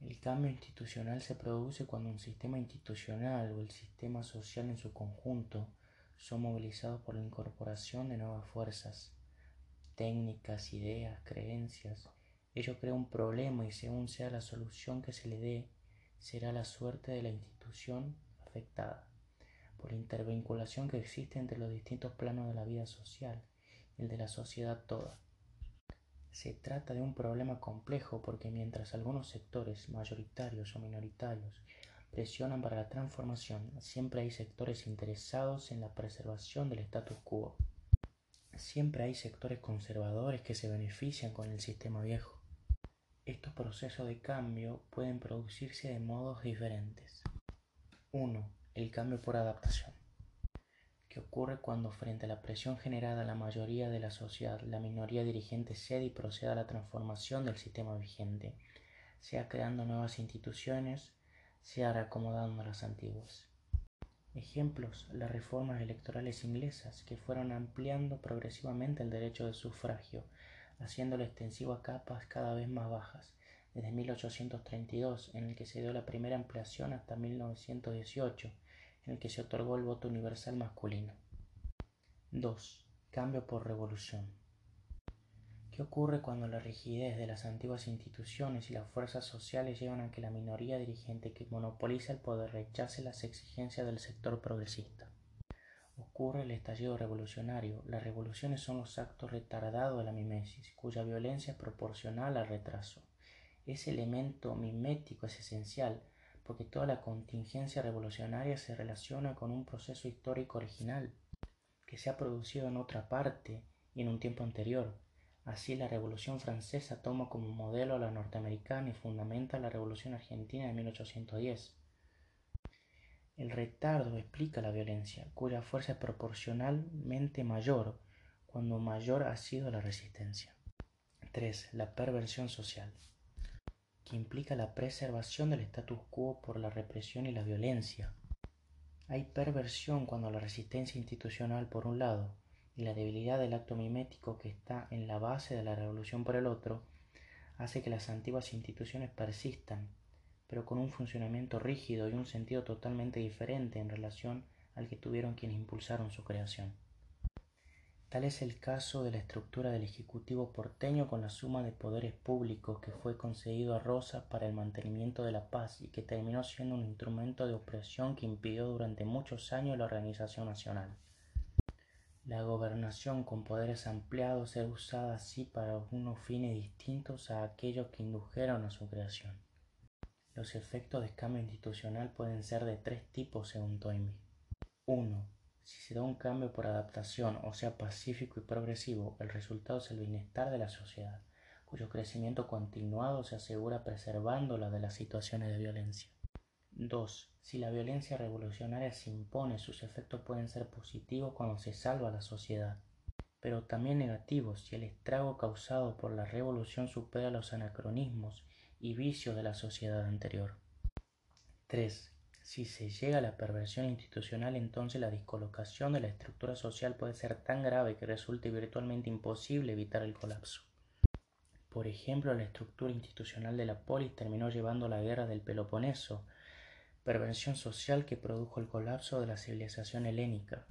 El cambio institucional se produce cuando un sistema institucional o el sistema social en su conjunto son movilizados por la incorporación de nuevas fuerzas, técnicas, ideas, creencias. Ello crea un problema y según sea la solución que se le dé, será la suerte de la institución afectada por la intervinculación que existe entre los distintos planos de la vida social el de la sociedad toda. Se trata de un problema complejo porque mientras algunos sectores, mayoritarios o minoritarios, presionan para la transformación, siempre hay sectores interesados en la preservación del status quo. Siempre hay sectores conservadores que se benefician con el sistema viejo. Estos procesos de cambio pueden producirse de modos diferentes. 1. El cambio por adaptación, que ocurre cuando frente a la presión generada la mayoría de la sociedad, la minoría dirigente cede y procede a la transformación del sistema vigente, sea creando nuevas instituciones, sea reacomodando las antiguas. Ejemplos, las reformas electorales inglesas, que fueron ampliando progresivamente el derecho de sufragio, haciéndolo extensivo a capas cada vez más bajas, desde 1832, en el que se dio la primera ampliación, hasta 1918, en el que se otorgó el voto universal masculino. 2. Cambio por revolución. ¿Qué ocurre cuando la rigidez de las antiguas instituciones y las fuerzas sociales llevan a que la minoría dirigente que monopoliza el poder rechace las exigencias del sector progresista? Ocurre el estallido revolucionario. Las revoluciones son los actos retardados de la mimesis, cuya violencia es proporcional al retraso. Ese elemento mimético es esencial porque toda la contingencia revolucionaria se relaciona con un proceso histórico original que se ha producido en otra parte y en un tiempo anterior Así la Revolución Francesa toma como modelo a la norteamericana y fundamenta la Revolución Argentina de 1810. El retardo explica la violencia, cuya fuerza es proporcionalmente mayor cuando mayor ha sido la resistencia. 3. La perversión social, que implica la preservación del status quo por la represión y la violencia. Hay perversión cuando la resistencia institucional, por un lado, y la debilidad del acto mimético que está en la base de la revolución por el otro, hace que las antiguas instituciones persistan, pero con un funcionamiento rígido y un sentido totalmente diferente en relación al que tuvieron quienes impulsaron su creación. Tal es el caso de la estructura del Ejecutivo porteño con la suma de poderes públicos que fue concedido a Rosa para el mantenimiento de la paz y que terminó siendo un instrumento de opresión que impidió durante muchos años la organización nacional. La gobernación con poderes ampliados era usada así para unos fines distintos a aquellos que indujeron a su creación. Los efectos de cambio institucional pueden ser de tres tipos según Toynbee. 1. Si se da un cambio por adaptación, o sea pacífico y progresivo, el resultado es el bienestar de la sociedad, cuyo crecimiento continuado se asegura preservándola de las situaciones de violencia. 2. Si la violencia revolucionaria se impone, sus efectos pueden ser positivos cuando se salva a la sociedad, pero también negativos si el estrago causado por la revolución supera los anacronismos y vicios de la sociedad anterior. 3. Si se llega a la perversión institucional, entonces la discolocación de la estructura social puede ser tan grave que resulte virtualmente imposible evitar el colapso. Por ejemplo, la estructura institucional de la polis terminó llevando a la guerra del Peloponeso, perversión social que produjo el colapso de la civilización helénica.